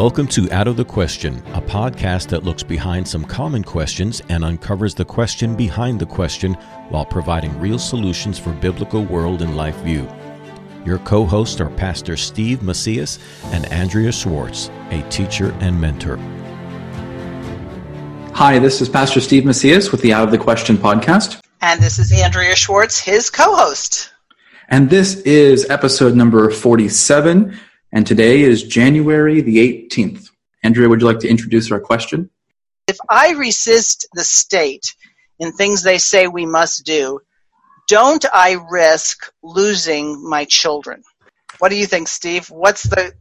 Welcome to Out of the Question, a podcast that looks behind some common questions and uncovers the question behind the question while providing real solutions for biblical world and life view. Your co hosts are Pastor Steve Macias and Andrea Schwartz, a teacher and mentor. Hi, this is Pastor Steve Macias with the Out of the Question podcast. And this is Andrea Schwartz, his co host. And this is episode number 47. And today is January the 18th. Andrea, would you like to introduce our question? If I resist the state in things they say we must do, don't I risk losing my children? What do you think, Steve? What's the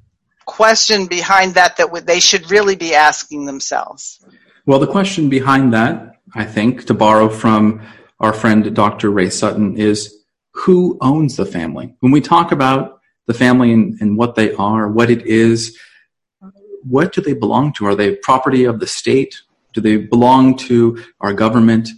question behind that that they should really be asking themselves? Well, the question behind that, I think, to borrow from our friend Dr. Ray Sutton, is who owns the family? When we talk about the family and, and what they are, what it is, what do they belong to? Are they property of the state? Do they belong to our government?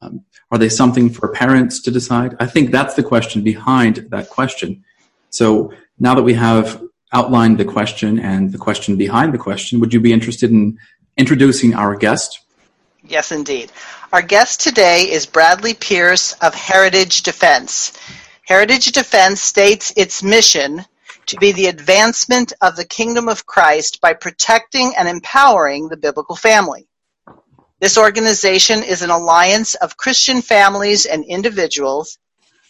Um, are they something for parents to decide? I think that's the question behind that question. So now that we have outlined the question and the question behind the question, would you be interested in introducing our guest? Yes, indeed. Our guest today is Bradley Pierce of Heritage Defense. Heritage Defense states its mission to be the advancement of the kingdom of Christ by protecting and empowering the biblical family. This organization is an alliance of Christian families and individuals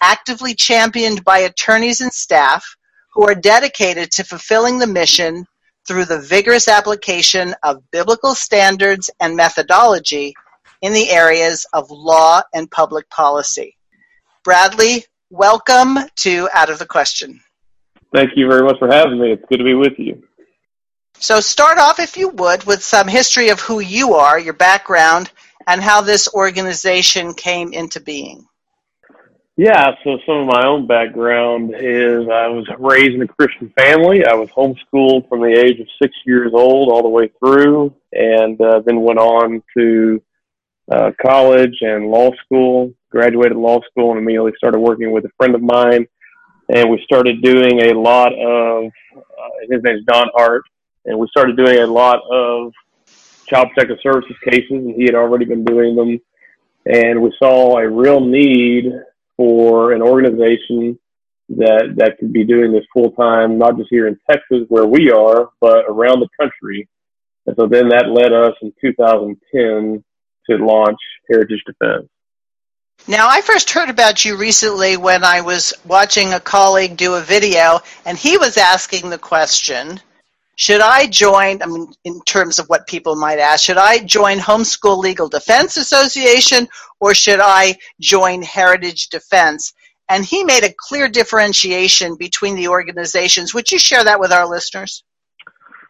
actively championed by attorneys and staff who are dedicated to fulfilling the mission through the vigorous application of biblical standards and methodology in the areas of law and public policy. Bradley, welcome to Out of the Question. Thank you very much for having me. It's good to be with you. So, start off, if you would, with some history of who you are, your background, and how this organization came into being. Yeah, so some of my own background is I was raised in a Christian family. I was homeschooled from the age of six years old all the way through, and uh, then went on to uh, college and law school. Graduated law school and immediately started working with a friend of mine, and we started doing a lot of. Uh, his name is Don Hart, and we started doing a lot of child protective services cases, and he had already been doing them. And we saw a real need for an organization that that could be doing this full time, not just here in Texas where we are, but around the country. And so then that led us in 2010 to launch Heritage Defense. Now, I first heard about you recently when I was watching a colleague do a video, and he was asking the question should I join, I mean, in terms of what people might ask, should I join Homeschool Legal Defense Association or should I join Heritage Defense? And he made a clear differentiation between the organizations. Would you share that with our listeners?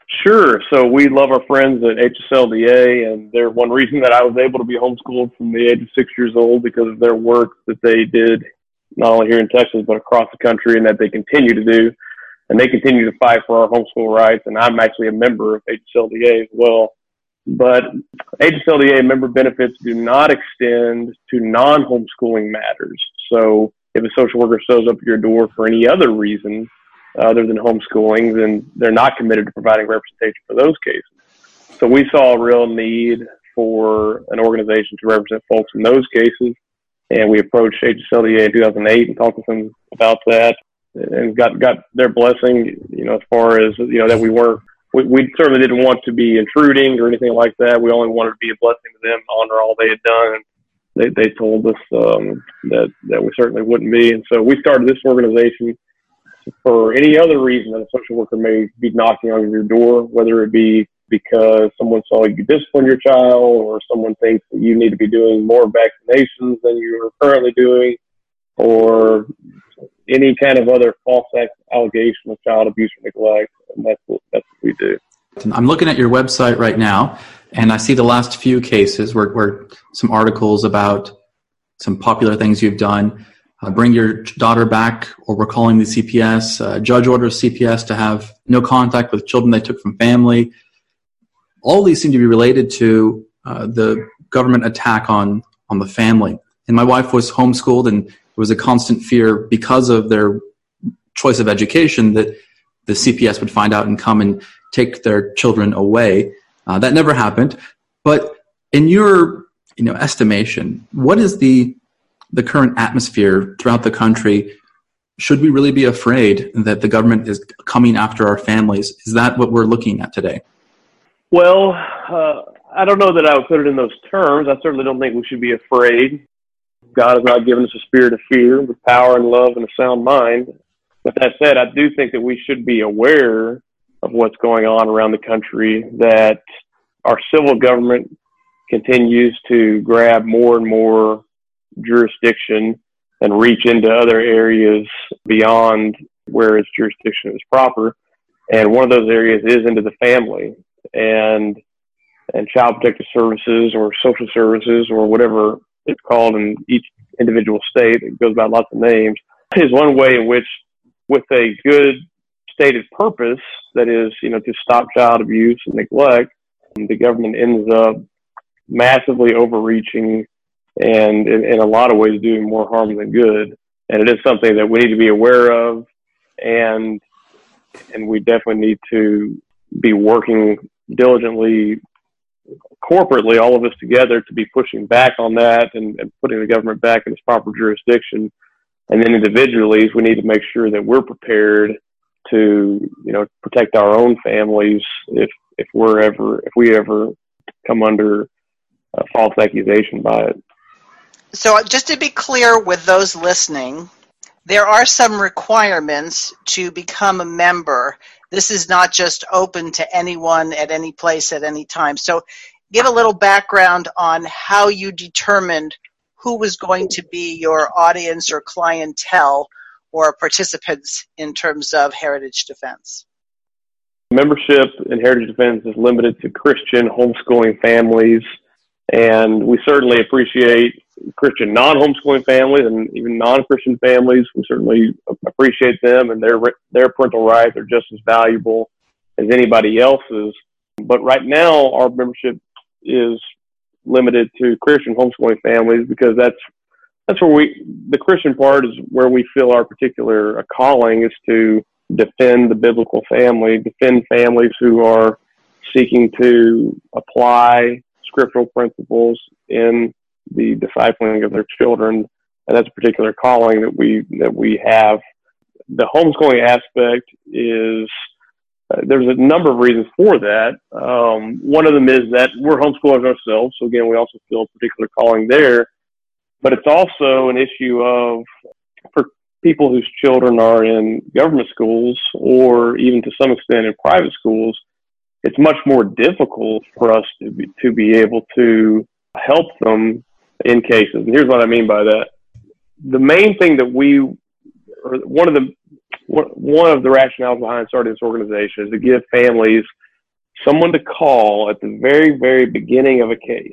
Sure. So we love our friends at HSLDA, and they're one reason that I was able to be homeschooled from the age of six years old because of their work that they did not only here in Texas but across the country, and that they continue to do and they continue to fight for our homeschool rights. And I'm actually a member of HSLDA as well. But HSLDA member benefits do not extend to non-homeschooling matters. So if a social worker shows up at your door for any other reason other than homeschooling, then they're not committed to providing representation for those cases. So we saw a real need for an organization to represent folks in those cases. And we approached HSLDA in 2008 and talked to them about that and got got their blessing. You know, as far as you know that we weren't. We, we certainly didn't want to be intruding or anything like that. We only wanted to be a blessing to them, honor all they had done. They they told us um, that that we certainly wouldn't be. And so we started this organization for any other reason that a social worker may be knocking on your door, whether it be because someone saw you discipline your child or someone thinks that you need to be doing more vaccinations than you are currently doing, or any kind of other false allegation of child abuse or neglect. And that's what, that's what we do. I'm looking at your website right now, and I see the last few cases where, where some articles about some popular things you've done. Uh, bring your daughter back, or we're calling the CPS. Uh, judge orders CPS to have no contact with children they took from family. All these seem to be related to uh, the government attack on on the family. And my wife was homeschooled, and it was a constant fear because of their choice of education that the CPS would find out and come and take their children away. Uh, that never happened. But in your you know estimation, what is the the current atmosphere throughout the country? Should we really be afraid that the government is coming after our families? Is that what we're looking at today? Well, uh, I don't know that I would put it in those terms. I certainly don't think we should be afraid. God has not given us a spirit of fear, but power and love and a sound mind. With that said, I do think that we should be aware of what's going on around the country, that our civil government continues to grab more and more jurisdiction and reach into other areas beyond where its jurisdiction is proper. And one of those areas is into the family and and child protective services or social services or whatever it's called in each individual state. It goes by lots of names. Is one way in which, with a good stated purpose, that is, you know, to stop child abuse and neglect, the government ends up massively overreaching and in, in, a lot of ways doing more harm than good. And it is something that we need to be aware of and and we definitely need to be working diligently corporately, all of us together, to be pushing back on that and, and putting the government back in its proper jurisdiction. And then individually, we need to make sure that we're prepared to, you know, protect our own families if if we're ever if we ever come under a false accusation by it. So, uh, just to be clear with those listening, there are some requirements to become a member. This is not just open to anyone at any place at any time. So, give a little background on how you determined who was going to be your audience or clientele or participants in terms of Heritage Defense. Membership in Heritage Defense is limited to Christian homeschooling families, and we certainly appreciate Christian non-homeschooling families and even non-Christian families. We certainly appreciate them, and their their parental rights are just as valuable as anybody else's. But right now, our membership is limited to Christian homeschooling families because that's that's where we the Christian part is where we feel our particular calling is to defend the biblical family, defend families who are seeking to apply scriptural principles in the discipling of their children, and that's a particular calling that we that we have. The homeschooling aspect is uh, there's a number of reasons for that. Um, one of them is that we're homeschoolers ourselves, so again, we also feel a particular calling there. But it's also an issue of for people whose children are in government schools or even to some extent in private schools, it's much more difficult for us to be, to be able to help them in cases. And here's what I mean by that. The main thing that we, or one of the, one of the rationales behind starting this organization is to give families someone to call at the very, very beginning of a case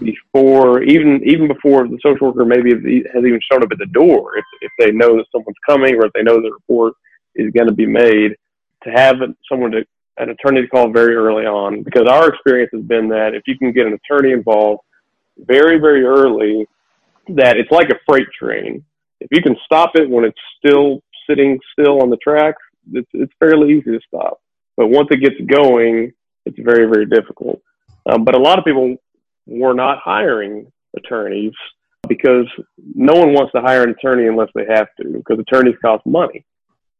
before even even before the social worker maybe has even shown up at the door if, if they know that someone's coming or if they know the report is going to be made to have someone to an attorney to call very early on because our experience has been that if you can get an attorney involved very very early that it's like a freight train. If you can stop it when it's still sitting still on the tracks it's, it's fairly easy to stop. But once it gets going it's very very difficult. Um, but a lot of people we're not hiring attorneys because no one wants to hire an attorney unless they have to because attorneys cost money.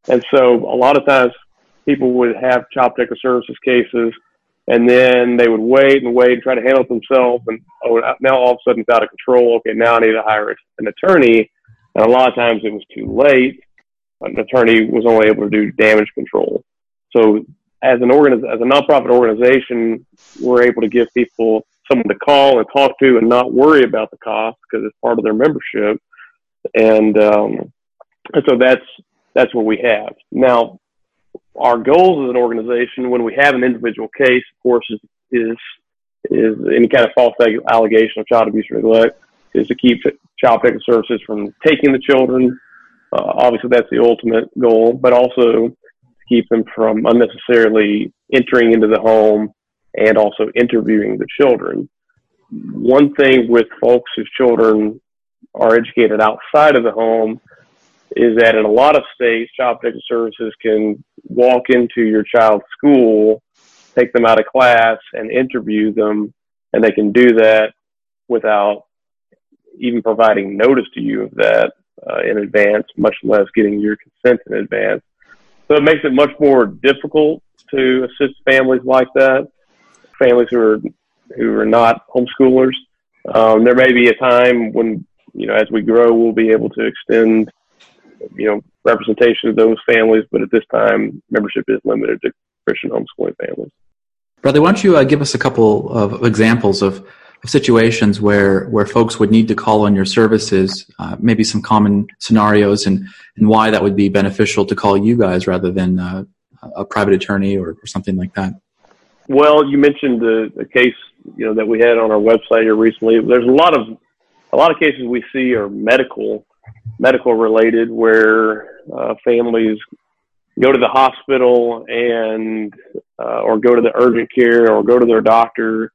And so a lot of times people would have child protective services cases and then they would wait and wait and try to handle it themselves. And oh, now all of a sudden it's out of control. Okay, now I need to hire an attorney. And a lot of times it was too late. An attorney was only able to do damage control. So as an organiz- as a nonprofit organization, we're able to give people someone to call and talk to and not worry about the cost because it's part of their membership. And, um, and so that's, that's what we have. Now, our goals as an organization, when we have an individual case, of course, is, is, is any kind of false allegation of child abuse or neglect, is to keep child protective services from taking the children. Uh, obviously, that's the ultimate goal, but also to keep them from unnecessarily entering into the home and also interviewing the children. One thing with folks whose children are educated outside of the home is that in a lot of states, Child Protective Services can walk into your child's school, take them out of class, and interview them, and they can do that without even providing notice to you of that uh, in advance, much less getting your consent in advance. So it makes it much more difficult to assist families like that, families who are who are not homeschoolers. Um, there may be a time when you know as we grow, we'll be able to extend you know representation of those families, but at this time, membership is limited to Christian homeschooling families. Brother, why don't you uh, give us a couple of examples of, of, situations where where folks would need to call on your services, uh, maybe some common scenarios, and and why that would be beneficial to call you guys rather than uh, a private attorney or, or, something like that. Well, you mentioned the, the case you know that we had on our website here recently. There's a lot of a lot of cases we see are medical medical related where uh, families go to the hospital and uh, or go to the urgent care or go to their doctor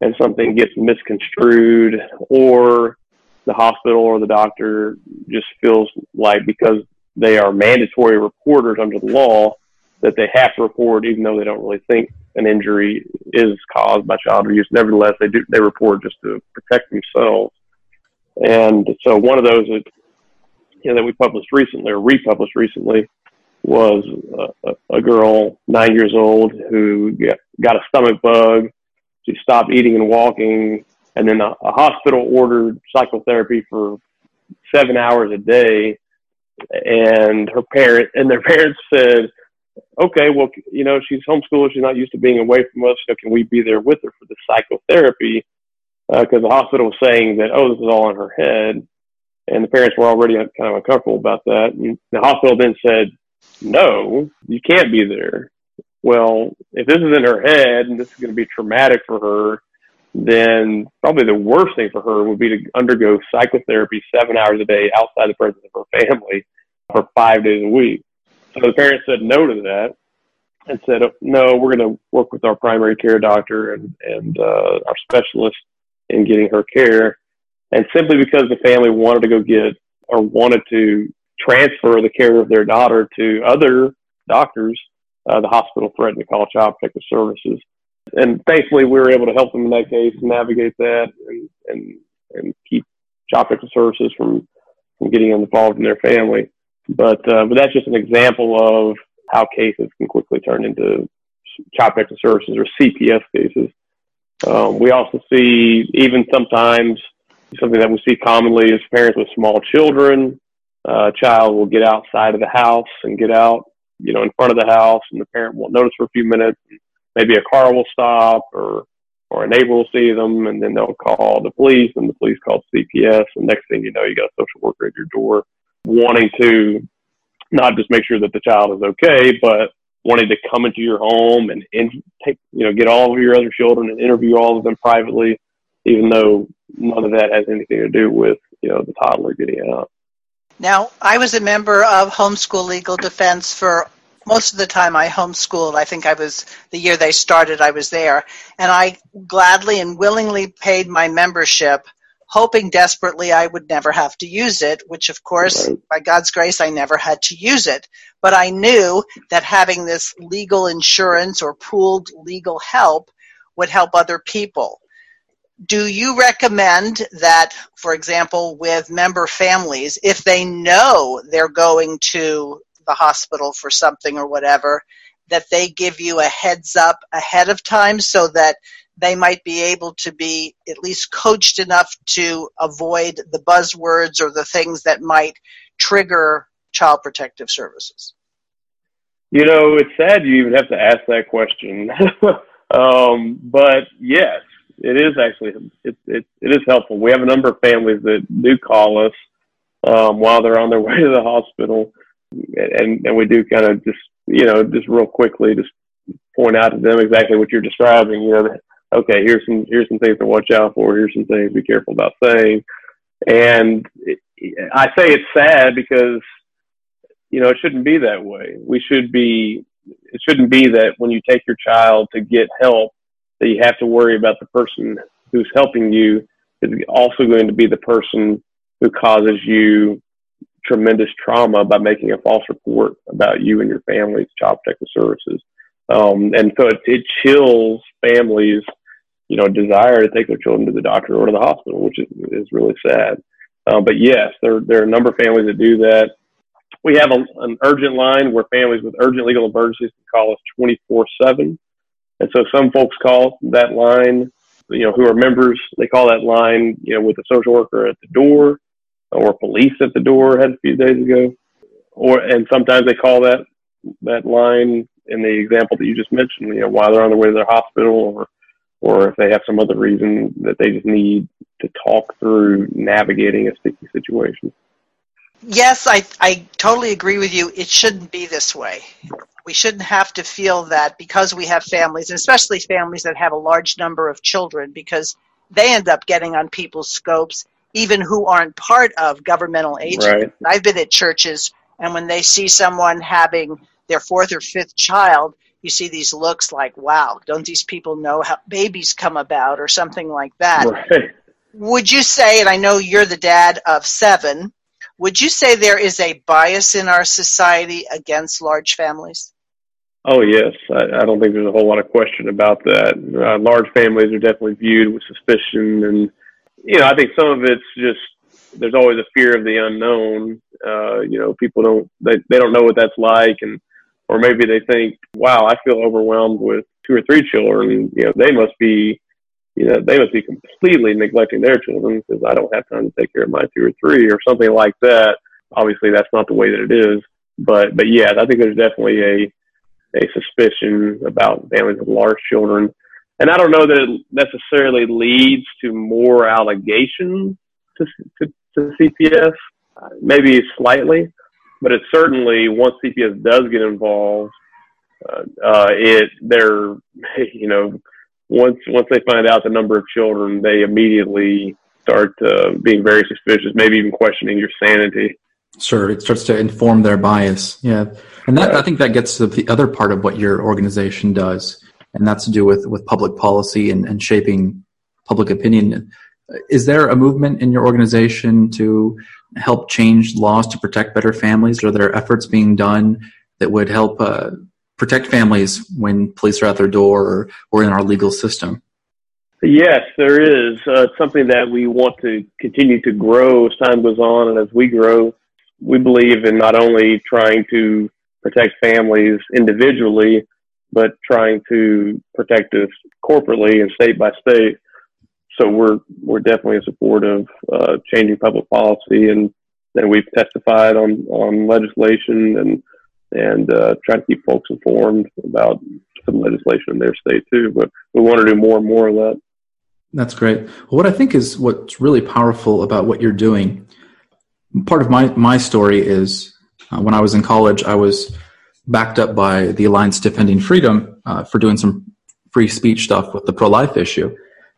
and something gets misconstrued or the hospital or the doctor just feels like because they are mandatory reporters under the law that they have to report even though they don't really think an injury is caused by child abuse. Nevertheless they do they report just to protect themselves. And so one of those you know, that we published recently or republished recently was a, a girl nine years old who got a stomach bug. She stopped eating and walking, and then a, a hospital ordered psychotherapy for seven hours a day. And her parent and their parents said, "Okay, well, you know, she's homeschooled. She's not used to being away from us. So can we be there with her for the psychotherapy?" Uh because uh, the hospital was saying that, "Oh, this is all in her head." And the parents were already kind of uncomfortable about that. And the hospital then said, "No, you can't be there." Well, if this is in her head and this is going to be traumatic for her, then probably the worst thing for her would be to undergo psychotherapy seven hours a day outside the presence of her family for five days a week. So the parents said no to that and said, no, we're going to work with our primary care doctor and, and uh, our specialist in getting her care. And simply because the family wanted to go get or wanted to transfer the care of their daughter to other doctors, uh, the hospital threatened to call Child Protective Services. And thankfully, we were able to help them in that case navigate that and, and, and keep Child Protective Services from, from getting involved in their family. But, uh, but that's just an example of how cases can quickly turn into Child Protective Services or CPS cases. Um, we also see even sometimes Something that we see commonly is parents with small children. Uh, a child will get outside of the house and get out, you know, in front of the house, and the parent won't notice for a few minutes. Maybe a car will stop, or or a neighbor will see them, and then they'll call the police, and the police call CPS, and next thing you know, you got a social worker at your door wanting to not just make sure that the child is okay, but wanting to come into your home and, and take, you know, get all of your other children and interview all of them privately even though none of that has anything to do with you know the toddler getting out. Now, I was a member of Homeschool Legal Defense for most of the time I homeschooled. I think I was the year they started, I was there. And I gladly and willingly paid my membership, hoping desperately I would never have to use it, which of course, right. by God's grace, I never had to use it. But I knew that having this legal insurance or pooled legal help would help other people do you recommend that, for example, with member families, if they know they're going to the hospital for something or whatever, that they give you a heads up ahead of time so that they might be able to be at least coached enough to avoid the buzzwords or the things that might trigger child protective services? You know, it's sad you even have to ask that question. um, but yes, it is actually it, it, it is helpful. We have a number of families that do call us um, while they're on their way to the hospital, and and we do kind of just you know just real quickly just point out to them exactly what you're describing. You know, okay, here's some here's some things to watch out for. Here's some things be careful about saying. And it, I say it's sad because you know it shouldn't be that way. We should be. It shouldn't be that when you take your child to get help that you have to worry about the person who's helping you is also going to be the person who causes you tremendous trauma by making a false report about you and your family to Child Protective Services. Um, and so it, it chills families, you know, desire to take their children to the doctor or to the hospital, which is, is really sad. Uh, but yes, there, there are a number of families that do that. We have a, an urgent line where families with urgent legal emergencies can call us 24 7. And so some folks call that line, you know, who are members, they call that line, you know, with a social worker at the door or police at the door had a few days ago. Or, and sometimes they call that, that line in the example that you just mentioned, you know, while they're on their way to their hospital or, or if they have some other reason that they just need to talk through navigating a sticky situation. Yes, I, I totally agree with you. It shouldn't be this way. We shouldn't have to feel that because we have families, and especially families that have a large number of children, because they end up getting on people's scopes, even who aren't part of governmental agencies. Right. I've been at churches, and when they see someone having their fourth or fifth child, you see these looks like, wow, don't these people know how babies come about or something like that? Right. Would you say, and I know you're the dad of seven, would you say there is a bias in our society against large families? Oh yes, I, I don't think there's a whole lot of question about that. Uh, large families are definitely viewed with suspicion, and you know, I think some of it's just there's always a fear of the unknown. Uh, you know, people don't they they don't know what that's like, and or maybe they think, wow, I feel overwhelmed with two or three children. You know, they must be you know, they must be completely neglecting their children because I don't have time to take care of my two or three or something like that. Obviously, that's not the way that it is. But, but yeah, I think there's definitely a, a suspicion about families with large children. And I don't know that it necessarily leads to more allegations to, to, to CPS, maybe slightly, but it certainly, once CPS does get involved, uh, uh, it, they're, you know, once once they find out the number of children, they immediately start uh, being very suspicious, maybe even questioning your sanity. Sure, it starts to inform their bias. Yeah, and that, I think that gets to the other part of what your organization does, and that's to do with with public policy and, and shaping public opinion. Is there a movement in your organization to help change laws to protect better families? Are there efforts being done that would help uh, protect families when police are at their door or, or in our legal system? Yes, there is. Uh, something that we want to continue to grow as time goes on and as we grow. We believe in not only trying to protect families individually, but trying to protect us corporately and state by state. So we're we're definitely in support of uh, changing public policy, and and we've testified on on legislation and and uh, try to keep folks informed about some legislation in their state too. But we want to do more and more of that. That's great. Well, what I think is what's really powerful about what you're doing. Part of my my story is uh, when I was in college, I was backed up by the Alliance Defending Freedom uh, for doing some free speech stuff with the pro life issue,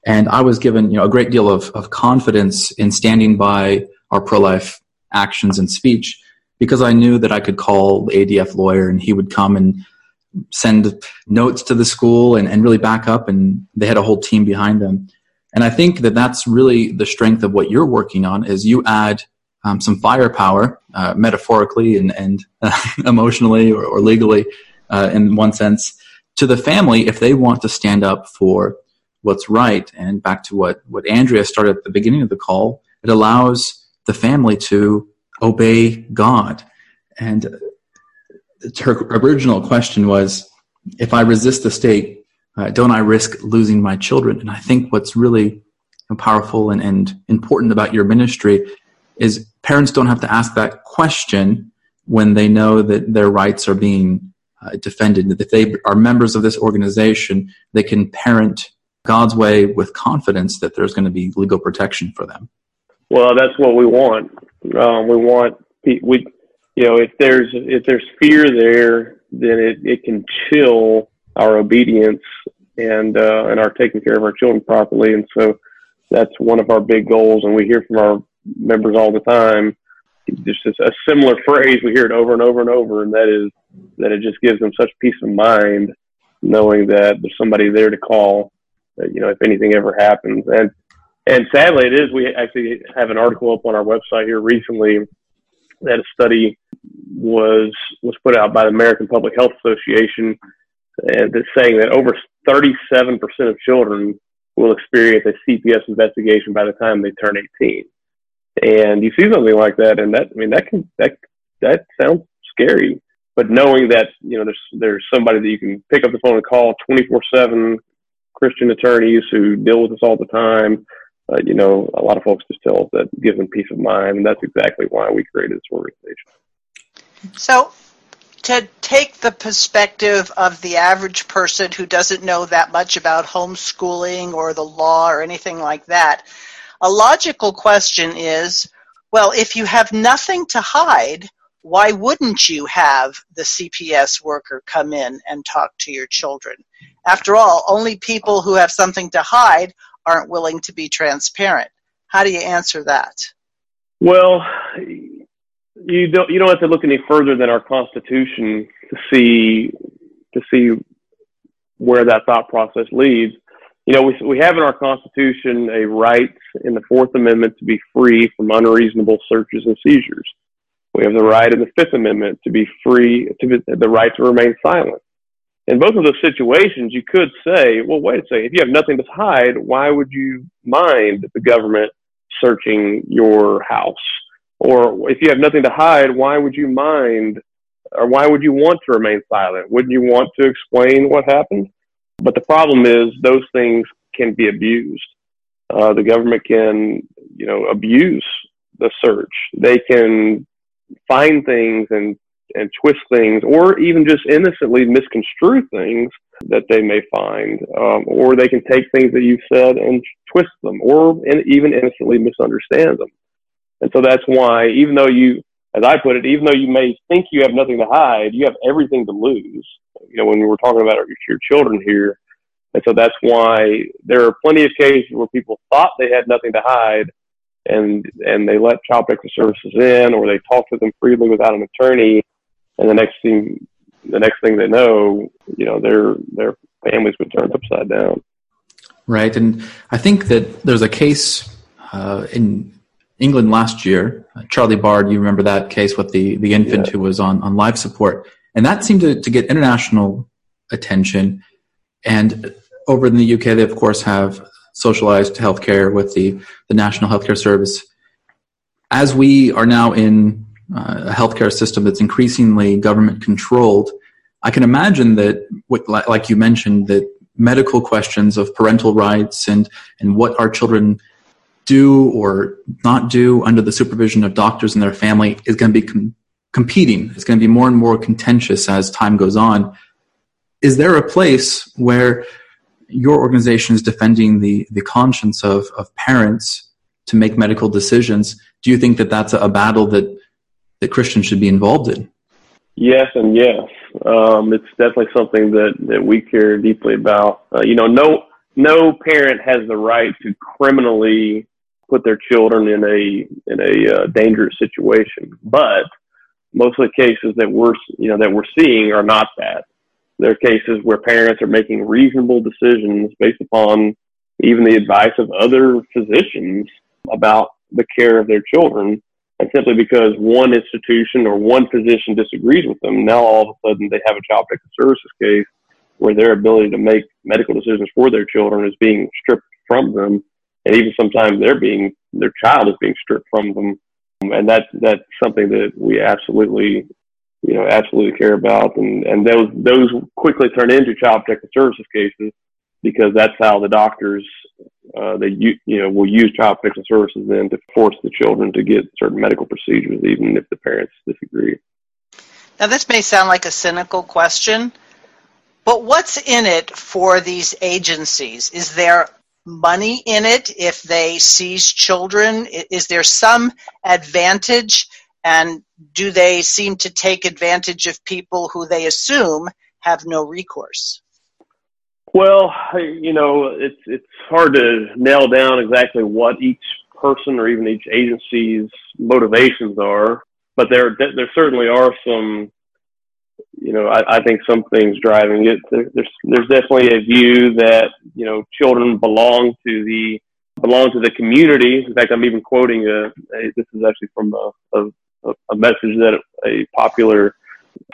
and I was given you know a great deal of of confidence in standing by our pro life actions and speech because I knew that I could call the ADF lawyer and he would come and send notes to the school and, and really back up and they had a whole team behind them. And I think that that's really the strength of what you're working on is you add um, some firepower, uh, metaphorically and, and uh, emotionally or, or legally uh, in one sense, to the family if they want to stand up for what's right. And back to what, what Andrea started at the beginning of the call, it allows the family to obey God. And her original question was, if I resist the state, uh, don't I risk losing my children? And I think what's really powerful and, and important about your ministry is parents don't have to ask that question when they know that their rights are being uh, defended. That if they are members of this organization, they can parent God's way with confidence that there's going to be legal protection for them. Well, that's what we want. Um, we want we, you know, if there's if there's fear there, then it, it can chill our obedience and uh, and our taking care of our children properly. And so that's one of our big goals. And we hear from our members all the time. Just a similar phrase, we hear it over and over and over, and that is that it just gives them such peace of mind knowing that there's somebody there to call. That, you know, if anything ever happens, and and sadly, it is. We actually have an article up on our website here recently that a study was was put out by the American Public Health Association, and it's saying that over 37% of children will experience a CPS investigation by the time they turn 18. And you see something like that, and that I mean that can that that sounds scary. But knowing that you know there's there's somebody that you can pick up the phone and call 24/7 Christian attorneys who deal with this all the time. You know, a lot of folks just tell us that gives them peace of mind, and that's exactly why we created this organization. So, to take the perspective of the average person who doesn't know that much about homeschooling or the law or anything like that, a logical question is well, if you have nothing to hide, why wouldn't you have the CPS worker come in and talk to your children? After all, only people who have something to hide aren't willing to be transparent. How do you answer that? Well, you don't you don't have to look any further than our Constitution to see to see where that thought process leads. You know, we we have in our Constitution a right in the Fourth Amendment to be free from unreasonable searches and seizures. We have the right in the Fifth Amendment to be free to be, the right to remain silent. In both of those situations, you could say, well, wait a second. If you have nothing to hide, why would you mind the government searching your house? Or if you have nothing to hide, why would you mind or why would you want to remain silent? Wouldn't you want to explain what happened? But the problem is those things can be abused. Uh, the government can, you know, abuse the search. They can find things and and twist things, or even just innocently misconstrue things that they may find, um, or they can take things that you've said and twist them, or in, even innocently misunderstand them. And so that's why, even though you, as I put it, even though you may think you have nothing to hide, you have everything to lose. You know, when we were talking about your, your children here. And so that's why there are plenty of cases where people thought they had nothing to hide and, and they let child protective services in or they talk to them freely without an attorney. And the next thing, the next thing they know, you know, their, their families would turn upside down. Right. And I think that there's a case uh, in England last year, uh, Charlie Gard, you remember that case with the, the infant yeah. who was on, on life support. And that seemed to, to get international attention. And over in the UK, they of course have socialized healthcare with the, the National Healthcare Service. As we are now in uh, a healthcare system that's increasingly government controlled, I can imagine that, like you mentioned, that medical questions of parental rights and, and what our children do or not do under the supervision of doctors and their family is going to be com- competing. It's going to be more and more contentious as time goes on. Is there a place where your organization is defending the, the conscience of, of parents to make medical decisions? Do you think that that's a battle that, that Christians should be involved in? Yes, and yes. Um, it's definitely something that, that we care deeply about. Uh, you know, no no parent has the right to criminally put their children in a in a uh, dangerous situation. But most of the cases that we're you know that we're seeing are not that. There are cases where parents are making reasonable decisions based upon even the advice of other physicians about the care of their children. And simply because one institution or one physician disagrees with them, now all of a sudden they have a child protective services case where their ability to make medical decisions for their children is being stripped from them. And even sometimes they're being their child is being stripped from them, and that's that's something that we absolutely you know absolutely care about, and and those those quickly turn into child protective services cases because that's how the doctors uh, they you, know will use child protection services then to force the children to get certain medical procedures even if the parents disagree. Now this may sound like a cynical question, but what's in it for these agencies? Is there money in it if they seize children? Is there some advantage? And do they seem to take advantage of people who they assume have no recourse? Well, you know, it's it's hard to nail down exactly what each person or even each agency's motivations are, but there there certainly are some you know, I, I think something's driving it. There, there's there's definitely a view that you know children belong to the belong to the community. In fact, I'm even quoting a, a this is actually from a, a a, a message that a popular,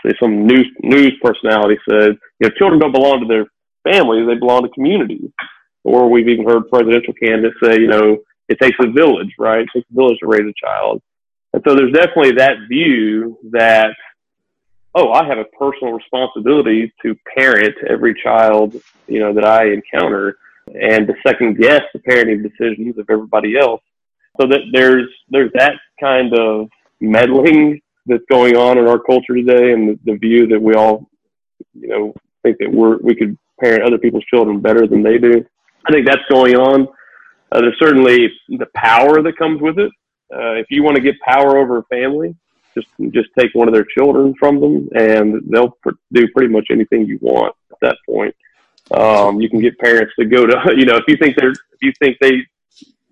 say, some news news personality said. You know, children don't belong to their families; they belong to communities. Or we've even heard presidential candidates say, you know, it takes a village, right? It takes a village to raise a child. And so there's definitely that view that, oh, I have a personal responsibility to parent every child, you know, that I encounter and to second guess the parenting decisions of everybody else. So that there's there's that kind of meddling that's going on in our culture today, and the, the view that we all, you know, think that we're we could parent other people's children better than they do. I think that's going on. Uh, there's certainly the power that comes with it. Uh, if you want to get power over a family, just just take one of their children from them, and they'll pr- do pretty much anything you want at that point. Um, you can get parents to go to, you know, if you think they're, if you think they,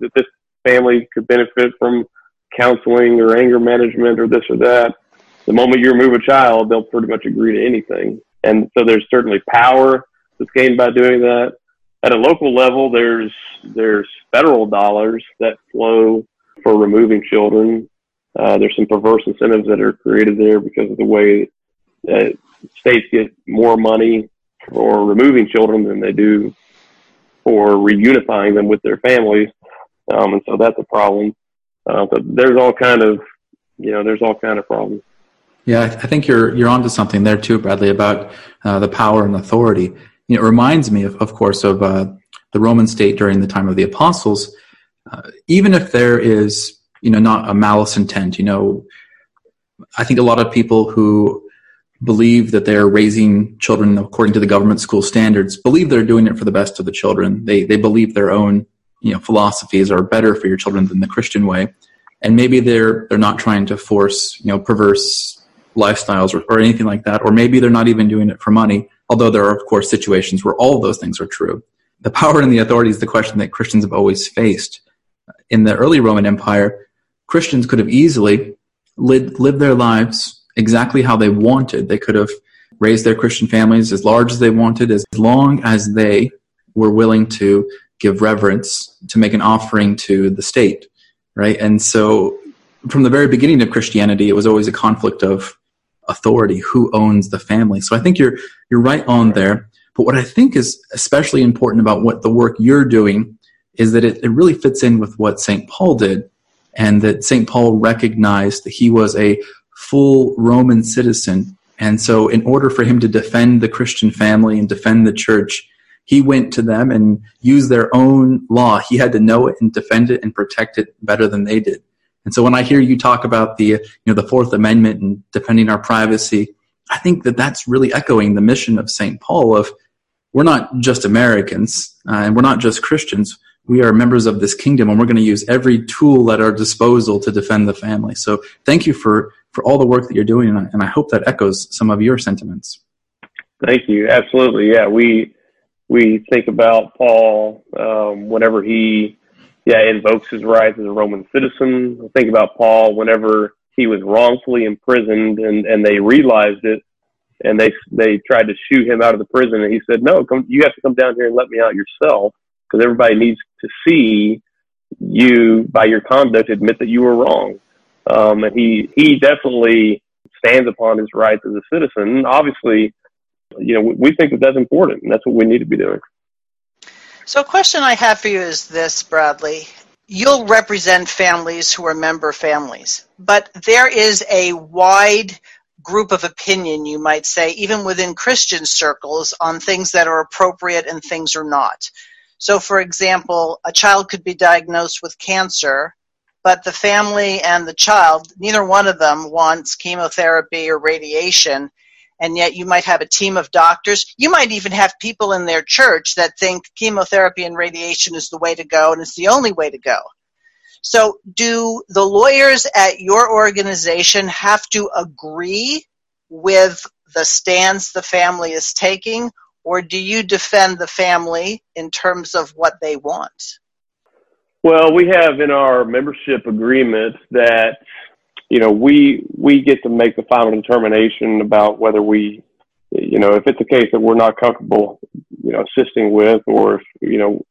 that this family could benefit from counseling or anger management or this or that, the moment you remove a child, they'll pretty much agree to anything. And so there's certainly power that's gained by doing that. At a local level, there's there's federal dollars that flow for removing children. Uh, there's some perverse incentives that are created there because of the way that states get more money for removing children than they do for reunifying them with their families. Um, and so that's a problem. Uh, but there's all kind of, you know, there's all kind of problems. Yeah, I think you're you're onto something there too, Bradley, about uh, the power and authority. You know, it reminds me, of, of course, of uh, the Roman state during the time of the apostles. Uh, even if there is, you know, not a malice intent, you know, I think a lot of people who believe that they're raising children according to the government school standards believe they're doing it for the best of the children. They they believe their own you know philosophies are better for your children than the christian way. And maybe they're they're not trying to force you know perverse lifestyles or, or anything like that. Or maybe they're not even doing it for money although there are of course situations where all of those things are true the power and the authority is the question that christians have always faced in the early roman empire christians could have easily lived, lived their lives exactly how they wanted. They could have raised their Christian families as large as they wanted, as long as they were willing to give reverence, to make an offering to the state, right? And so from the very beginning of Christianity, it was always a conflict of authority, who owns the family. So I think you're you're right on there. But what I think is especially important about what the work you're doing is that it, it really fits in with what St. Paul did, and that St. Paul recognized that he was a full Roman citizen. And so, in order for him to defend the Christian family and defend the church, he went to them and used their own law. He had to know it and defend it and protect it better than they did. And so, when I hear you talk about the, you know, the Fourth Amendment and defending our privacy, I think that that's really echoing the mission of St. Paul of we're not just Americans uh, and we're not just Christians we are members of this kingdom and we're going to use every tool at our disposal to defend the family. So thank you for, for all the work that you're doing. And I, and I hope that echoes some of your sentiments. Thank you. Absolutely. Yeah. We, we think about Paul, um, whenever he, yeah, invokes his rights as a Roman citizen. Think about Paul whenever he was wrongfully imprisoned and, and they realized it and they, they tried to shoot him out of the prison. And he said, no, come, you have to come down here and let me out yourself because everybody needs to see you by your conduct admit that you were wrong. Um, and he he definitely stands upon his rights as a citizen. Obviously, you know, we, we think that that's important, and that's what we need to be doing. So, a question I have for you is this, Bradley. You'll represent families who are member families, but there is a wide group of opinion, you might say, even within Christian circles, on things that are appropriate and things are not. So, for example, a child could be diagnosed with cancer, but the family and the child, neither one of them wants chemotherapy or radiation, and yet you might have a team of doctors. You might even have people in their church that think chemotherapy and radiation is the way to go and it's the only way to go. So, do the lawyers at your organization have to agree with the stance the family is taking, or do you defend the family in terms of what they want? Well, we have in our membership agreement that you know we we get to make the final determination about whether we you know if it's a case that we're not comfortable you know assisting with or if you know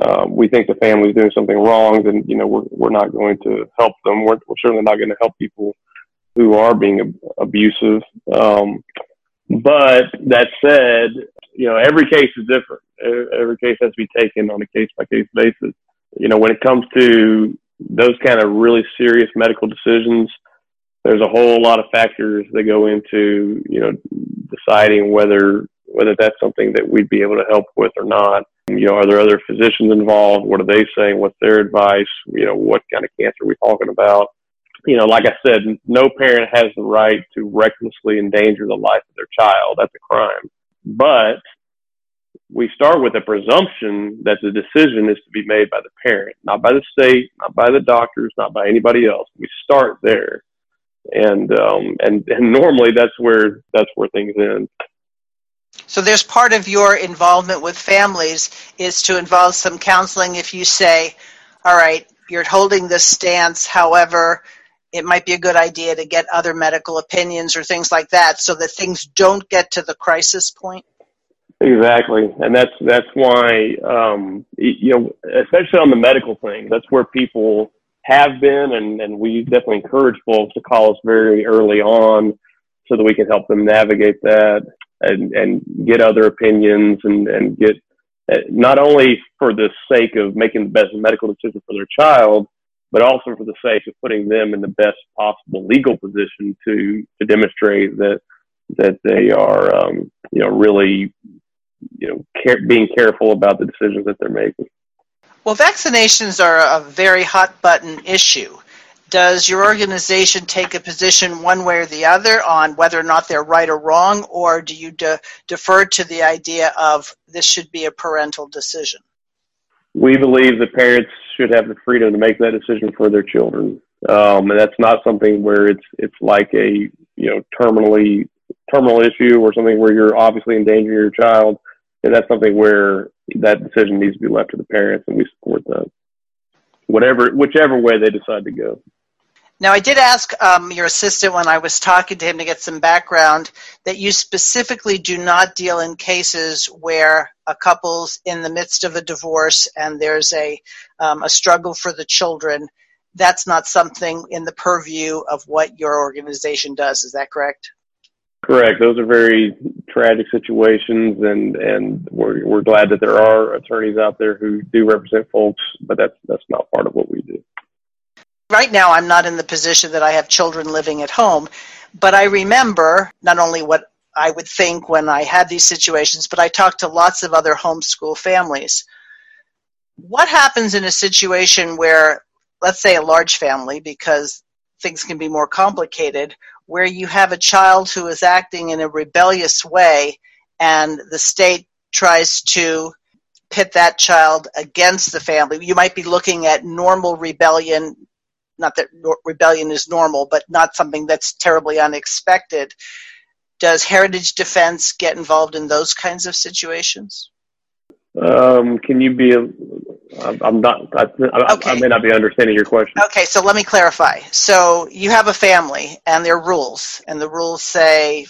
uh, we think the family is doing something wrong then you know we're we're not going to help them we're, we're certainly not going to help people who are being abusive. Um, but that said, you know, every case is different. Every case has to be taken on a case by case basis. You know, when it comes to those kind of really serious medical decisions, there's a whole lot of factors that go into, you know, deciding whether whether that's something that we'd be able to help with or not. You know, are there other physicians involved? What are they saying? What's their advice? You know, what kind of cancer are we talking about? You know, like I said, no parent has the right to recklessly endanger the life of their child. That's a crime. But we start with a presumption that the decision is to be made by the parent, not by the state, not by the doctors, not by anybody else. We start there, and um, and and normally that's where that's where things end. So there's part of your involvement with families is to involve some counseling. If you say, "All right, you're holding this stance, however." It might be a good idea to get other medical opinions or things like that so that things don't get to the crisis point. Exactly, and that's that's why um, you know, especially on the medical thing, that's where people have been, and and we definitely encourage folks to call us very early on, so that we can help them navigate that and and get other opinions and and get uh, not only for the sake of making the best medical decision for their child, but also for the sake of putting them in the best possible legal position to to demonstrate that that they are um, you know really you know, care, being careful about the decisions that they're making. Well, vaccinations are a very hot button issue. Does your organization take a position one way or the other on whether or not they're right or wrong, or do you de- defer to the idea of this should be a parental decision? We believe that parents should have the freedom to make that decision for their children, um, and that's not something where it's it's like a you know terminally terminal issue or something where you're obviously endangering your child and that's something where that decision needs to be left to the parents, and we support that. Whatever, whichever way they decide to go. Now, I did ask um, your assistant when I was talking to him to get some background that you specifically do not deal in cases where a couple's in the midst of a divorce and there's a um, a struggle for the children. That's not something in the purview of what your organization does. Is that correct? Correct. Those are very tragic situations, and and we're we're glad that there are attorneys out there who do represent folks, but that's that's not part of what we do. Right now, I'm not in the position that I have children living at home, but I remember not only what I would think when I had these situations, but I talked to lots of other homeschool families. What happens in a situation where, let's say, a large family, because things can be more complicated, where you have a child who is acting in a rebellious way and the state tries to pit that child against the family. You might be looking at normal rebellion, not that rebellion is normal, but not something that's terribly unexpected. Does Heritage Defense get involved in those kinds of situations? Um, can you be? I'm not. I, okay. I may not be understanding your question. Okay, so let me clarify. So you have a family, and there are rules, and the rules say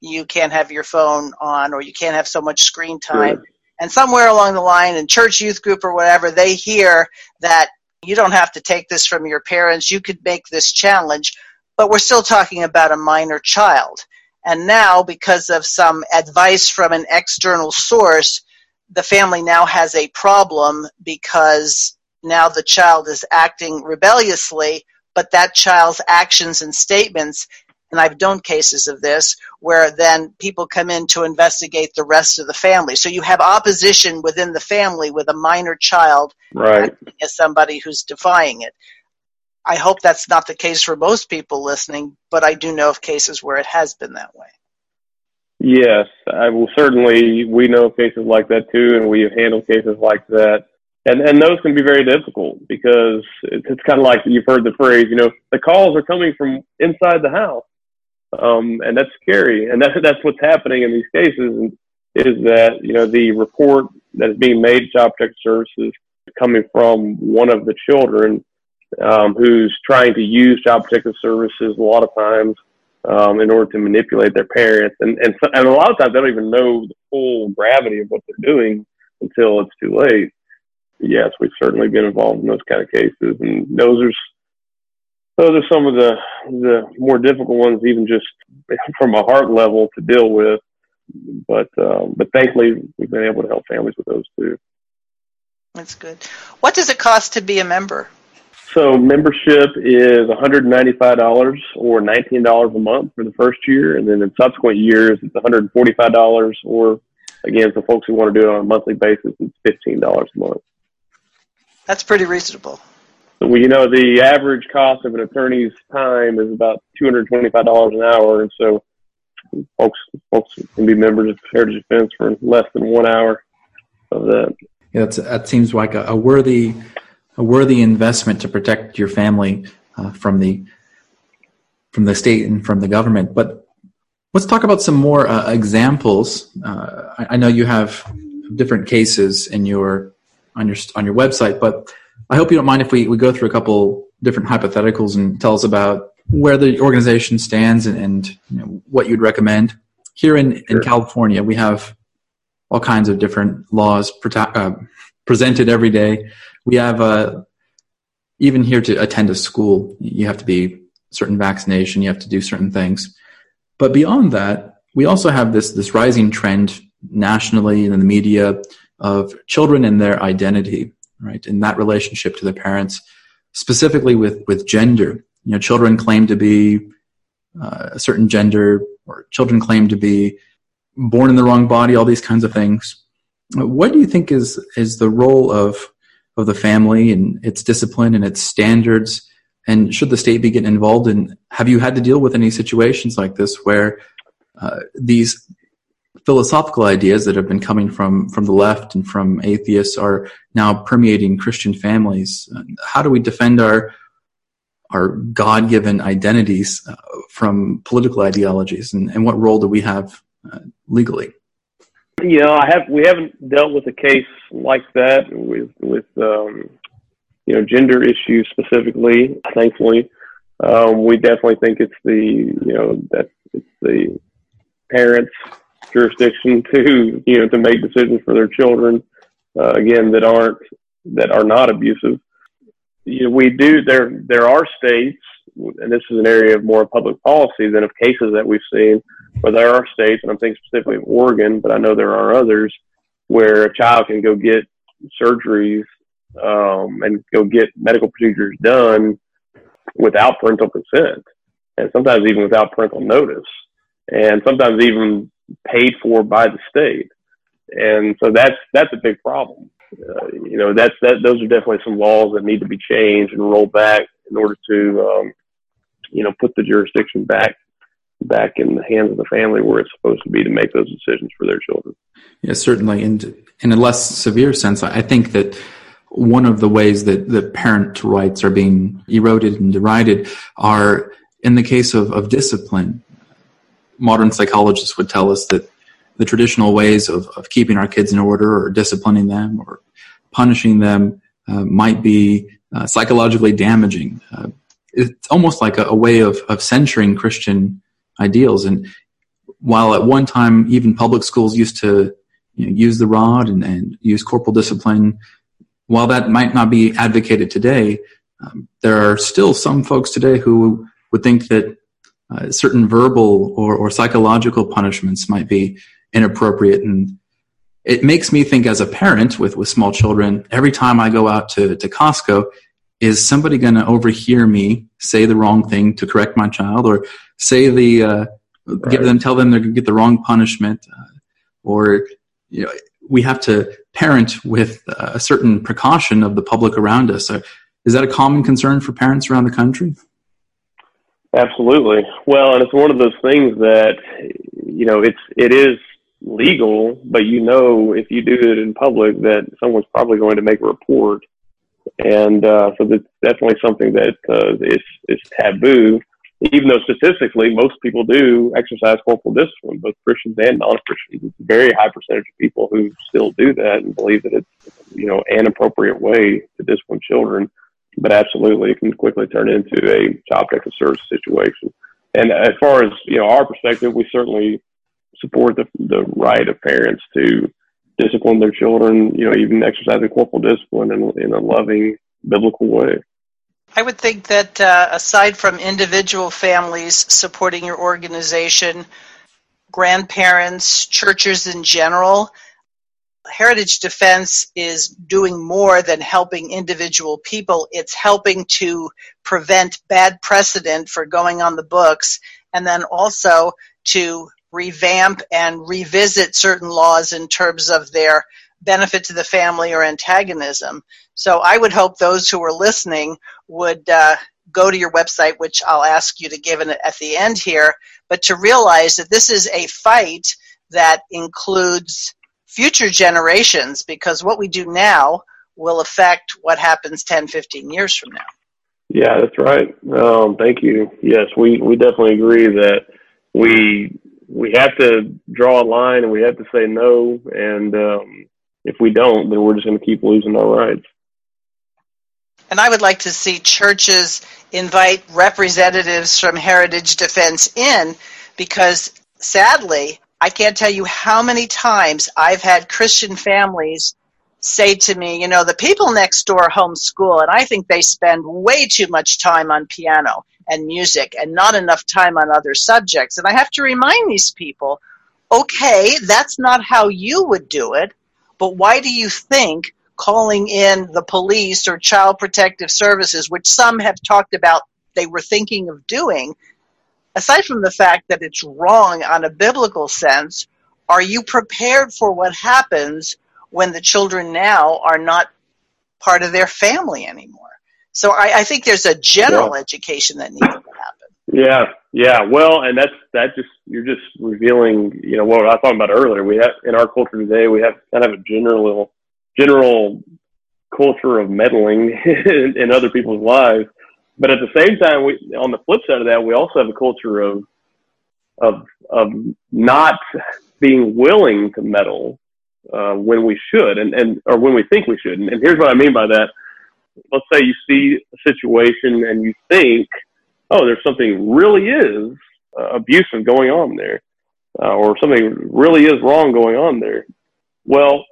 you can't have your phone on, or you can't have so much screen time. Sure. And somewhere along the line, in church youth group or whatever, they hear that you don't have to take this from your parents. You could make this challenge, but we're still talking about a minor child. And now, because of some advice from an external source, the family now has a problem because now the child is acting rebelliously, but that child's actions and statements, and I've done cases of this, where then people come in to investigate the rest of the family. So you have opposition within the family with a minor child right. as somebody who's defying it. I hope that's not the case for most people listening, but I do know of cases where it has been that way. Yes, I will certainly. We know cases like that too, and we have handled cases like that. And and those can be very difficult because it's, it's kind of like you've heard the phrase, you know, the calls are coming from inside the house, um, and that's scary. And that's that's what's happening in these cases is that you know the report that is being made to Child Protective Services coming from one of the children um, who's trying to use Child Protective Services a lot of times um, in order to manipulate their parents. And, and, and a lot of times they don't even know the full gravity of what they're doing until it's too late. Yes, we've certainly been involved in those kind of cases. And those are, those are some of the the more difficult ones, even just from a heart level to deal with. But um, but thankfully, we've been able to help families with those too. That's good. What does it cost to be a member? So membership is $195 or $19 a month for the first year, and then in subsequent years it's $145 or again for folks who want to do it on a monthly basis it's $15 a month. That's pretty reasonable. So, well, you know, the average cost of an attorney's time is about $225 an hour, and so folks folks can be members of Heritage Defense for less than one hour of that. Yeah, that seems like a, a, worthy a worthy investment to protect your family uh, from the from the state and from the government. But let's talk about some more uh, examples. Uh, I, I know you have different cases in your on your on your website, but I hope you don't mind if we, we go through a couple different hypotheticals and tell us about where the organization stands and, and you know, what you'd recommend. Here in, sure. in California, we have all kinds of different laws uh, presented every day. We have uh, even here to attend a school, you have to be certain vaccination, you have to do certain things. But beyond that, we also have this this rising trend nationally and in the media of children and their identity right? In that relationship to their parents, specifically with, with gender. You know, children claim to be uh, a certain gender, or children claim to be born in the wrong body, all these kinds of things. What do you think is, is the role of, of the family and its discipline and its standards? And should the state be getting involved? And have you had to deal with any situations like this where uh, these philosophical ideas that have been coming from from the left and from atheists are now permeating Christian families. How do we defend our our God given identities uh, from political ideologies, and, and, what role do we have uh, legally? You know, I have we haven't dealt with a case like that with with um, you know gender issues specifically. Thankfully, um, we definitely think it's the you know that it's the parents jurisdiction to you know to make decisions for their children uh, again that aren't that are not abusive you know, we do there there are states and this is an area of more public policy than of cases that we've seen where there are states and i'm thinking specifically of oregon but i know there are others where a child can go get surgeries um, and go get medical procedures done without parental consent and sometimes even without parental notice and sometimes even paid for by the state. And so that's that's a big problem. Uh, you know, that's that. Those are definitely some laws that need to be changed and rolled back in order to, um, you know, put the jurisdiction back back in the hands of the family where it's supposed to be to make those decisions for their children. Yes, certainly. And in a less severe sense, I think that one of the ways that the parent rights are being eroded and derided are in the case of, of discipline modern psychologists would tell us that the traditional ways of, of keeping our kids in order or disciplining them or punishing them uh, might be uh, psychologically damaging. Uh, it's almost like a, a, way of, of censoring Christian ideals. And while at one time even public schools used to you know, use the rod and, and, use corporal discipline, while that might not be advocated today, um, there are still some folks today who would think that uh, certain verbal or, or psychological punishments might be inappropriate and it makes me think as a parent with, with small children every time i go out to, to costco is somebody going to overhear me say the wrong thing to correct my child or say the uh, right. give them tell them they're going to get the wrong punishment uh, or you know we have to parent with a certain precaution of the public around us uh, is that a common concern for parents around the country Absolutely. Well, and it's one of those things that you know it's it is legal, but you know if you do it in public that someone's probably going to make a report, and uh, so that's definitely something that uh, is is taboo. Even though statistically most people do exercise corporal discipline, both Christians and non-Christians, it's a very high percentage of people who still do that and believe that it's you know an appropriate way to discipline children but absolutely it can quickly turn into a child protective service situation. And as far as you know, our perspective, we certainly support the the right of parents to discipline their children. You know, even exercising corporal discipline in, in a loving biblical way. I would think that uh, aside from individual families supporting your organization, grandparents, churches in general, Heritage Defense is doing more than helping individual people. It's helping to prevent bad precedent for going on the books and then also to revamp and revisit certain laws in terms of their benefit to the family or antagonism. So I would hope those who are listening would uh, go to your website, which I'll ask you to give at the end here, but to realize that this is a fight that includes future generations because what we do now will affect what happens 10, 15 years from now. Yeah, that's right. Um, thank you. Yes, we, we definitely agree that we we have to draw a line and we have to say no. And um, if we don't, then we're just going to keep losing our rights. And I would like to see churches invite representatives from Heritage Defense in because sadly, I can't tell you how many times I've had Christian families say to me, you know, the people next door homeschool, and I think they spend way too much time on piano and music and not enough time on other subjects. And I have to remind these people, okay, that's not how you would do it, but why do you think calling in the police or child protective services, which some have talked about they were thinking of doing, aside from the fact that it's wrong on a biblical sense, are you prepared for what happens when the children now are not part of their family anymore? So I, I think there's a general yeah. education that needs to happen. Yeah, yeah. Well, and that's that just you're just revealing, you know, what I was talking about earlier. We have in our culture today, we have kind of a general general culture of meddling in, in other people's lives. But at the same time, we on the flip side of that, we also have a culture of of of not being willing to meddle uh, when we should, and and or when we think we should. And, and here's what I mean by that. Let's say you see a situation and you think, oh, there's something really is uh, abusive going on there, uh, or something really is wrong going on there. Well,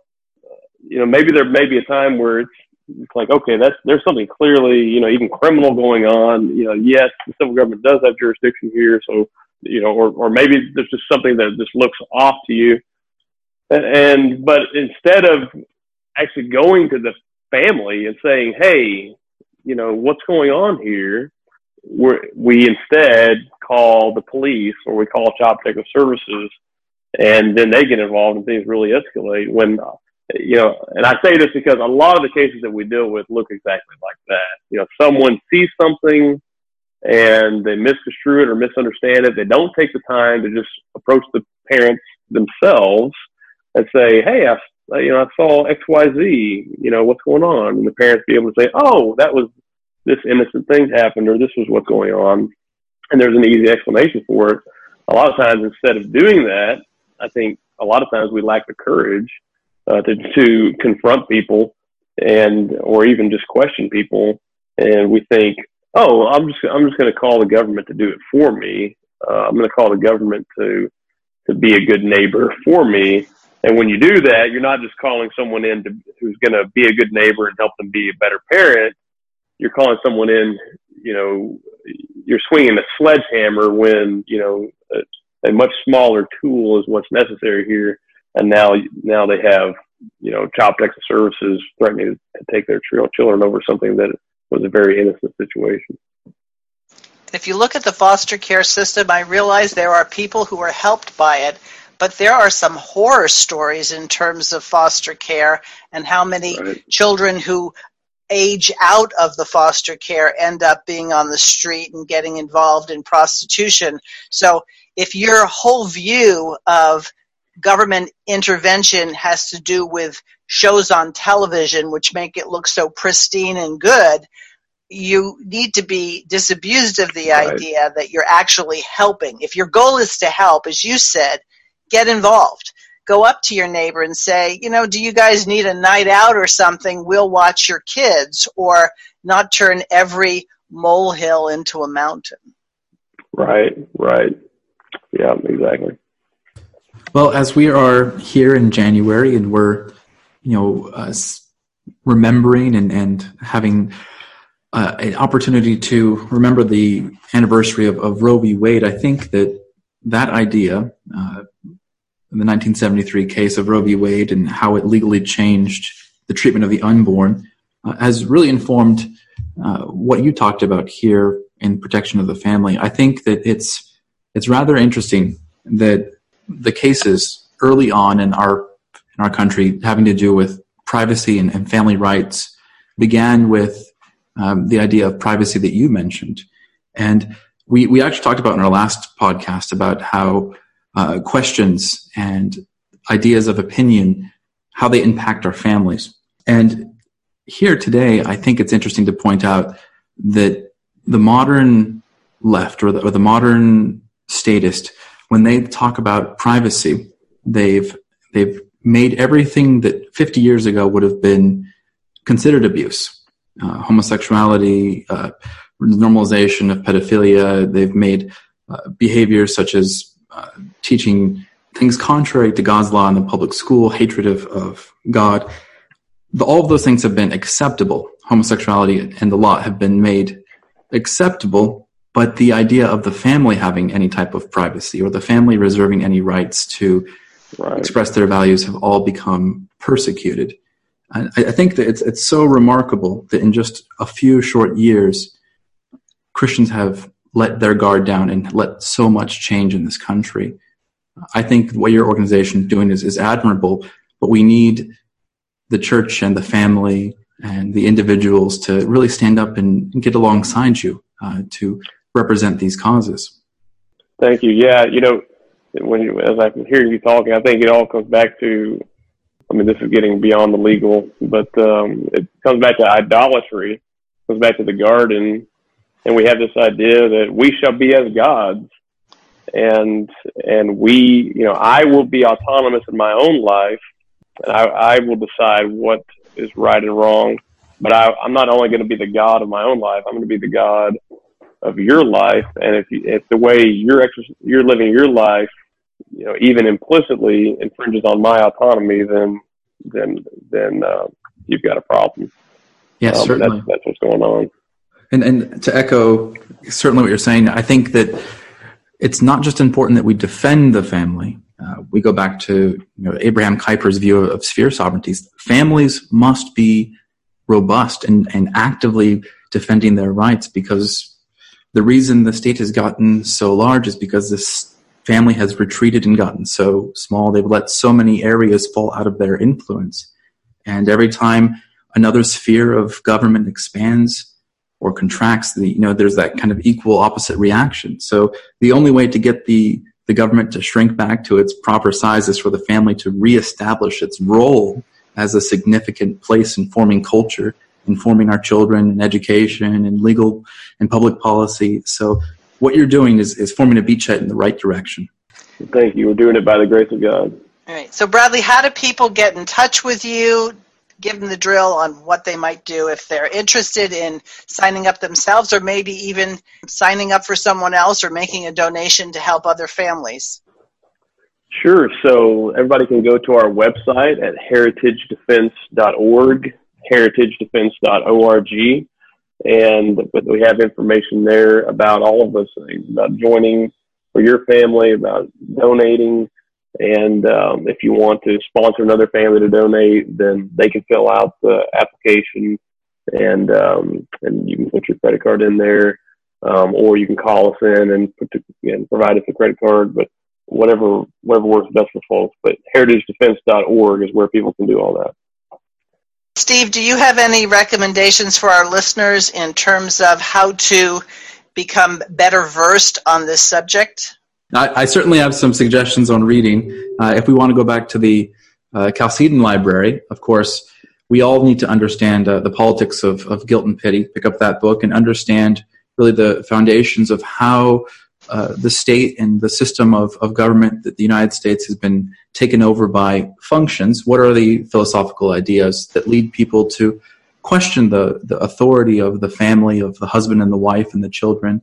you know, maybe there may be a time where it's, it's like, okay, that's there's something clearly, you know, even criminal going on. You know, yes, the civil government does have jurisdiction here, so you know, or or maybe there's just something that just looks off to you. And, and but instead of actually going to the family and saying, hey, you know, what's going on here? we we instead call the police or we call child protective services and then they get involved and things really escalate when you know, and I say this because a lot of the cases that we deal with look exactly like that. You know, someone sees something and they misconstrue it or misunderstand it. They don't take the time to just approach the parents themselves and say, "Hey, I, you know, I saw X, Y, Z. You know, what's going on?" And the parents be able to say, "Oh, that was this innocent thing happened, or this was what's going on," and there's an easy explanation for it. A lot of times, instead of doing that, I think a lot of times we lack the courage uh, to, to confront people and or even just question people and we think oh i'm just i'm just going to call the government to do it for me uh, i'm going to call the government to to be a good neighbor for me and when you do that you're not just calling someone in to, who's going to be a good neighbor and help them be a better parent you're calling someone in you know you're swinging a sledgehammer when you know a, a much smaller tool is what's necessary here and now now they have you know child protective services threatening to take their children over something that was a very innocent situation. If you look at the foster care system, I realize there are people who are helped by it, but there are some horror stories in terms of foster care and how many right. children who age out of the foster care end up being on the street and getting involved in prostitution. So if your whole view of government intervention has to do with shows on television which make it look so pristine and good, you need to be disabused of the right. idea that you're actually helping. If your goal is to help, as you said, get involved. Go up to your neighbor and say, you know, do you guys need a night out or something? We'll watch your kids, or not turn every molehill into a mountain. Right, right. Yeah, exactly. Well, as we are here in January and we're, you know, uh, remembering and, and having uh, an opportunity to remember the anniversary of, of, Roe v. Wade, I think that that idea, uh, in the 1973 case of Roe v. Wade and how it legally changed the treatment of the unborn, uh, has really informed uh, what you talked about here in protection of the family. I think that it's it's rather interesting that the cases early on in our in our country having to do with privacy and, and family rights began with um, the idea of privacy that you mentioned. And we, we actually talked about in our last podcast about how uh, questions and ideas of opinion, how they impact our families. And here today, I think it's interesting to point out that the modern left or the, or the modern statist, when they talk about privacy, they've, they've made everything that 50 years ago would have been considered abuse uh, homosexuality, uh, normalization of pedophilia. They've made uh, behaviors such as uh, teaching things contrary to God's law in the public school, hatred of, of God. The, all of those things have been acceptable. Homosexuality and the law have been made acceptable, but the idea of the family having any type of privacy or the family reserving any rights to right. express their values have all become persecuted. I, I think that it's it's so remarkable that in just a few short years, Christians have let their guard down and let so much change in this country. I think what your organization is doing is, is admirable, but we need the church and the family and the individuals to really stand up and, get alongside you uh, to represent these causes. Thank you. Yeah, you know, when you, as I can hear you talking, I think it all comes back to I mean, this is getting beyond the legal, but um, it comes back to idolatry. It comes back to the garden, and we have this idea that we shall be as gods, and and we, you know, I will be autonomous in my own life, and I, I will decide what is right and wrong. But I, I'm not only going to be the God of my own life; I'm going to be the God of your life. And if you, if the way you're you're living your life you know, even implicitly infringes on my autonomy, then then then uh, you've got a problem. Yes, um, certainly. That's, that's what's going on. And and to echo certainly what you're saying, I think that it's not just important that we defend the family. Uh, we go back to you know, Abraham Kuyper's view of, of sphere sovereignties. Families must be robust and, and actively defending their rights because the reason the state has gotten so large is because this family has retreated and gotten so small. They've let so many areas fall out of their influence. And every time another sphere of government expands or contracts, the, you know, there's that kind of equal opposite reaction. So the only way to get the, the government to shrink back to its proper size is for the family to reestablish its role as a significant place in forming culture, informing our children in education and legal and public policy. So what you're doing is, is forming a beachhead in the right direction. Thank you. We're doing it by the grace of God. All right. So, Bradley, how do people get in touch with you? Give them the drill on what they might do if they're interested in signing up themselves or maybe even signing up for someone else or making a donation to help other families. Sure. So, everybody can go to our website at heritagedefense.org, heritagedefense.org and we have information there about all of those things about joining for your family, about donating, and um, if you want to sponsor another family to donate, then they can fill out the application, and um, and you can put your credit card in there, um, or you can call us in and put the, and provide us a credit card, but whatever whatever works best for folks. But heritagedefense.org is where people can do all that. Steve, do you have any recommendations for our listeners in terms of how to become better versed on this subject? I, I certainly have some suggestions on reading. Uh, if we want to go back to the uh, Chalcedon Library, of course, we all need to understand uh, the politics of, of guilt and pity, pick up that book, and understand really the foundations of how uh, the state and the system of, of government that the United States has been taken over by functions. What are the philosophical ideas that lead people to question the, the authority of the family, of the husband and the wife and the children?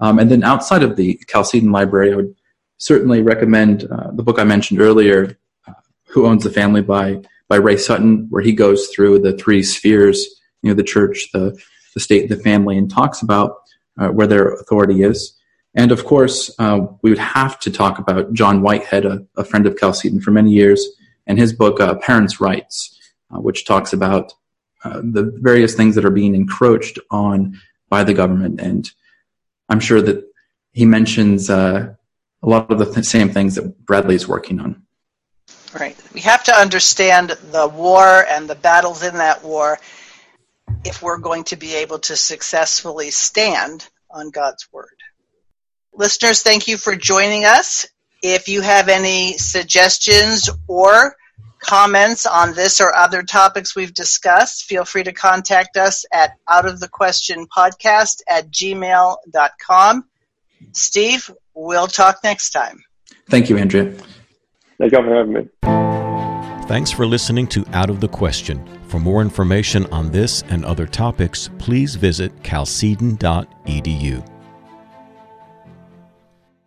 Um, and then outside of the Chalcedon Library, I would certainly recommend uh, the book I mentioned earlier, uh, Who Owns the Family by, by Ray Sutton, where he goes through the three spheres, you know, the church, the the state the family and talks about uh, where their authority is. And of course, uh, we would have to talk about John Whitehead, a, a, friend of Chalcedon for many years, and his book, uh, Parents' Rights, uh, which talks about the various things that are being encroached on by the government. And I'm sure that he mentions uh, a lot of the th- same things that Bradley is working on. Right. We have to understand the war and the battles in that war if we're going to be able to successfully stand on God's word. Listeners, thank you for joining us. If you have any suggestions or comments on this or other topics we've discussed, feel free to contact us at outofthequestionpodcast at gmail.com. Steve, we'll talk next time. Thank you, Andrea. Thank you for having me. Thanks for listening to Out of the Question. For more information on this and other topics, please visit chalcedon.edu.